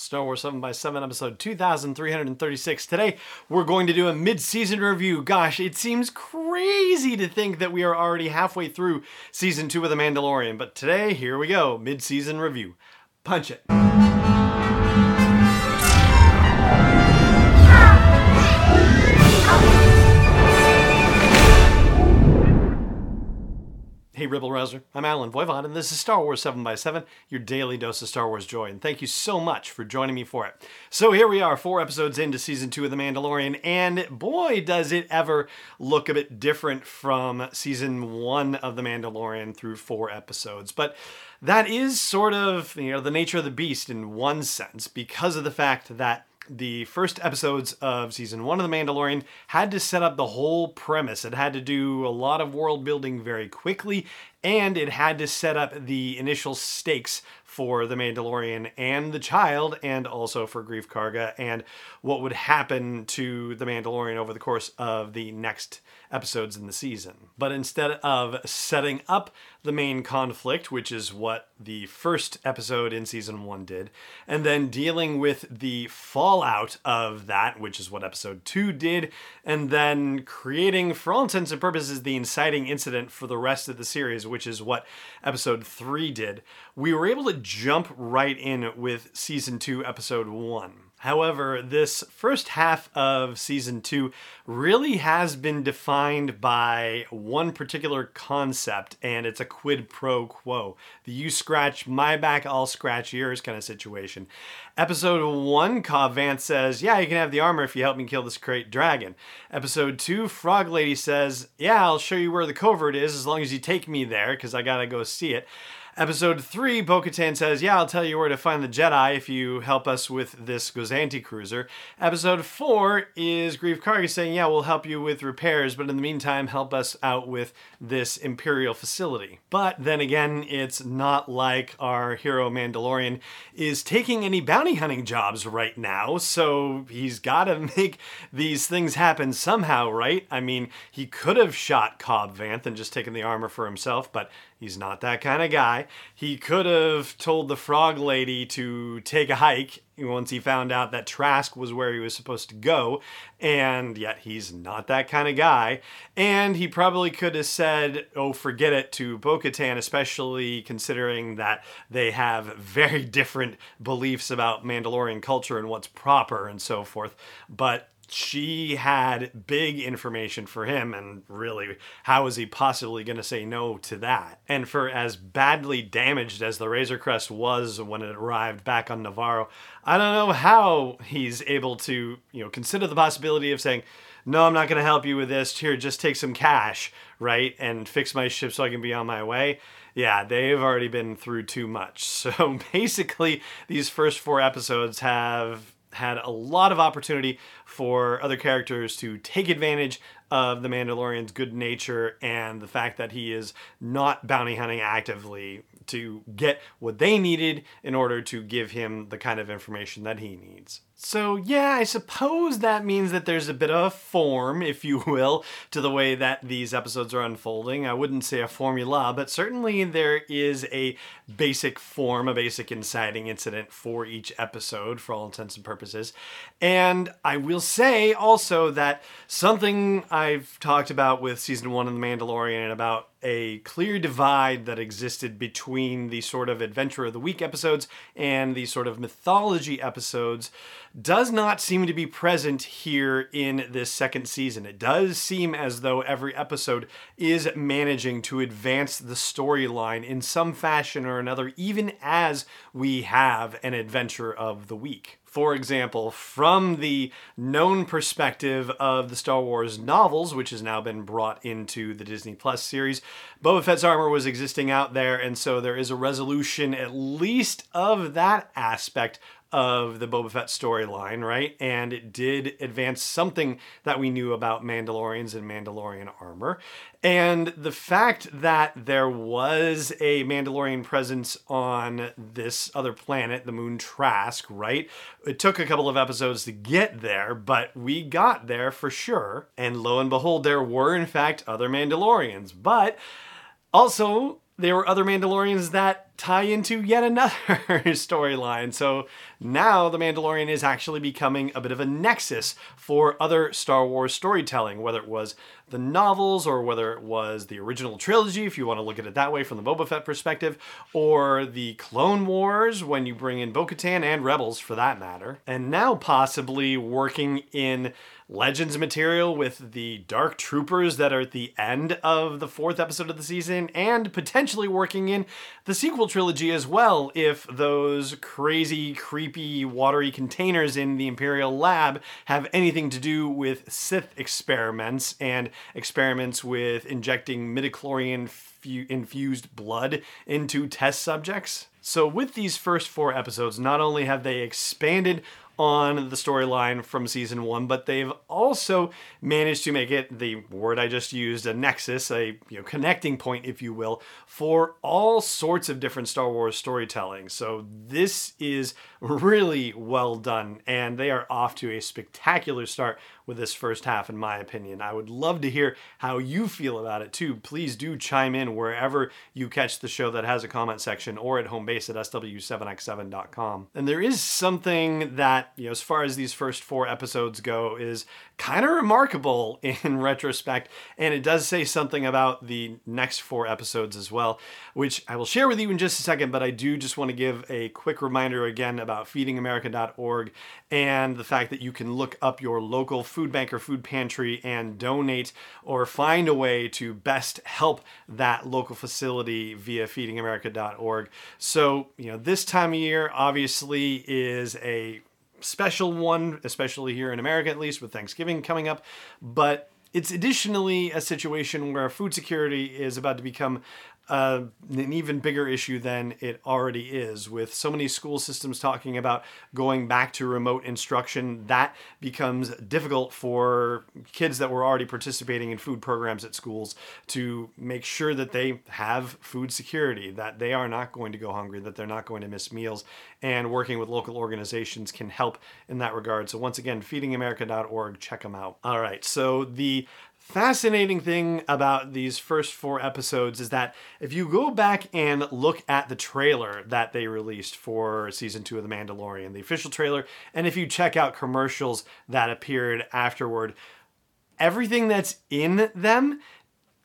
Star Wars 7 by 7 episode 2336. Today, we're going to do a mid season review. Gosh, it seems crazy to think that we are already halfway through season 2 of The Mandalorian, but today, here we go mid season review. Punch it. Hey, Rebel Rouser. I'm Allen Voivod, and this is Star Wars 7 by 7 your daily dose of Star Wars joy. And thank you so much for joining me for it. So here we are, four episodes into season two of The Mandalorian, and boy, does it ever look a bit different from season one of The Mandalorian through four episodes. But that is sort of, you know, the nature of the beast in one sense, because of the fact that the first episodes of season one of The Mandalorian had to set up the whole premise. It had to do a lot of world building very quickly, and it had to set up the initial stakes for the Mandalorian and the child, and also for Greef Karga, and what would happen to the Mandalorian over the course of the next episodes in the season. But instead of setting up the main conflict, which is what the first episode in season one did, and then dealing with the fallout of that, which is what episode two did, and then creating, for all intents and purposes, the inciting incident for the rest of the series, which is what episode three did, we were able to jump right in with season two, episode one. However, this first half of season two really has been defined by one particular concept, and it's a quid pro quo. The you scratch my back, I'll scratch yours kind of situation. Episode one, Cobb Vanth says, Yeah, you can have the armor if you help me kill this great dragon. Episode two, Frog Lady says, Yeah, I'll show you where the covert is as long as you take me there, because I gotta go see it. Episode 3, Bo Katan says, Yeah, I'll tell you where to find the Jedi if you help us with this Gozanti cruiser. Episode 4 is Greef Karga saying, Yeah, we'll help you with repairs, but in the meantime, help us out with this Imperial facility. But then again, it's not like our hero Mandalorian is taking any bounty hunting jobs right now, so he's got to make these things happen somehow, right? I mean, he could have shot Cobb Vanth and just taken the armor for himself, but He's not that kind of guy. He could have told the frog lady to take a hike once he found out that Trask was where he was supposed to go, and yet he's not that kind of guy. And he probably could have said, oh, forget it to Bo Katan, especially considering that they have very different beliefs about Mandalorian culture and what's proper and so forth. But she had big information for him, and really, how is he possibly going to say no to that? And for as badly damaged as the Razor Crest was when it arrived back on Nevarro, I don't know how he's able to, you know, consider the possibility of saying, no, I'm not going to help you with this. Here, just take some cash, right? And fix my ship so I can be on my way. Yeah, they've already been through too much. So basically, these first four episodes have had a lot of opportunity for other characters to take advantage of the Mandalorian's good nature and the fact that he is not bounty hunting actively to get what they needed in order to give him the kind of information that he needs. So, yeah, I suppose that means that there's a bit of a form, if you will, to the way that these episodes are unfolding. I wouldn't say a formula, but certainly there is a basic form, a basic inciting incident for each episode, for all intents and purposes. And I will say also that something I've talked about with season one of The Mandalorian and about a clear divide that existed between the sort of adventure of the week episodes and the sort of mythology episodes does not seem to be present here in this second season. It does seem as though every episode is managing to advance the storyline in some fashion or another, even as we have an adventure of the week for example, from the known perspective of the Star Wars novels, which has now been brought into the Disney Plus series, Boba Fett's armor was existing out there, and so there is a resolution, at least of that aspect of the Boba Fett storyline, right? And it did advance something that we knew about Mandalorians and Mandalorian armor. And the fact that there was a Mandalorian presence on this other planet, the moon Trask, right? It took a couple of episodes to get there, but we got there for sure. And lo and behold, there were in fact other Mandalorians. But also, there were other Mandalorians that tie into yet another storyline. So now the Mandalorian is actually becoming a bit of a nexus for other Star Wars storytelling, whether it was the novels or whether it was the original trilogy, if you want to look at it that way from the Boba Fett perspective, or the Clone Wars when you bring in Bo Katan and Rebels for that matter. And now possibly working in Legends material with the Dark Troopers that are at the end of the fourth episode of the season, and potentially working in the sequel trilogy as well if those crazy, creepy, watery containers in the Imperial lab have anything to do with Sith experiments and experiments with injecting midichlorian infused blood into test subjects. So, with these first four episodes, not only have they expanded on the storyline from season one, but they've also managed to make it the word I just used, a nexus, a you know, connecting point, if you will, for all sorts of different Star Wars storytelling. So this is really well done, and they are off to a spectacular start with this first half, in my opinion. I would love to hear how you feel about it too. Please do chime in wherever you catch the show that has a comment section or at home base at sw7x7.com. And there is something that, you know, as far as these first four episodes go, is kind of remarkable in retrospect. And it does say something about the next four episodes as well, which I will share with you in just a second. But I do just want to give a quick reminder again about feedingamerica.org and the fact that you can look up your local food bank or food pantry and donate or find a way to best help that local facility via feedingamerica.org. So, you know, this time of year obviously is a special one, especially here in America at least, with Thanksgiving coming up. But it's additionally a situation where food security is about to become uh, an even bigger issue than it already is. With so many school systems talking about going back to remote instruction, that becomes difficult for kids that were already participating in food programs at schools to make sure that they have food security, that they are not going to go hungry, that they're not going to miss meals. And working with local organizations can help in that regard. So, once again, feedingamerica.org, check them out. All right, so the fascinating thing about these first four episodes is that if you go back and look at the trailer that they released for season two of The Mandalorian, the official trailer, and if you check out commercials that appeared afterward, everything that's in them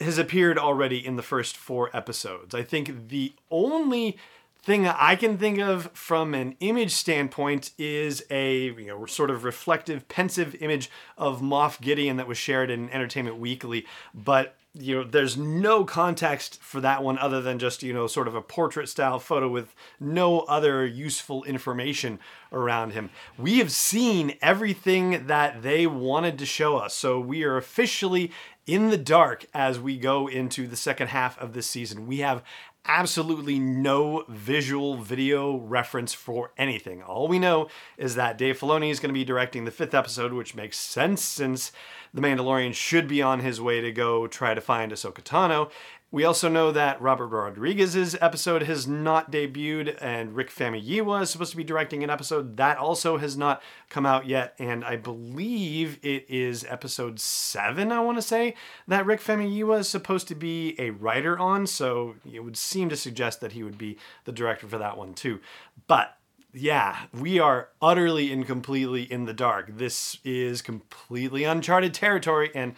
has appeared already in the first four episodes. I think the only thing I can think of from an image standpoint is a you know sort of reflective, pensive image of Moff Gideon that was shared in Entertainment Weekly, but you know there's no context for that one other than just you know sort of a portrait style photo with no other useful information around him. We have seen everything that they wanted to show us. So we are officially in the dark as we go into the second half of this season. We have absolutely no visual video reference for anything. All we know is that Dave Filoni is going to be directing the fifth episode, which makes sense since The Mandalorian should be on his way to go try to find Ahsoka Tano. We also know that Robert Rodriguez's episode has not debuted, and Rick Famuyiwa is supposed to be directing an episode that also has not come out yet. And I believe it is episode seven, I want to say, that Rick Famuyiwa is supposed to be a writer on. So it would seem to suggest that he would be the director for that one too. But yeah, we are utterly and completely in the dark. This is completely uncharted territory, and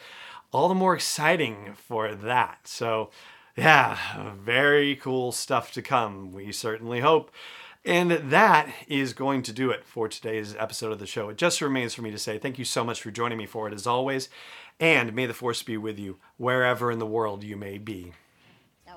all the more exciting for that. So, yeah, very cool stuff to come. We certainly hope. And that is going to do it for today's episode of the show. It just remains for me to say thank you so much for joining me for it as always. And may the force be with you wherever in the world you may be.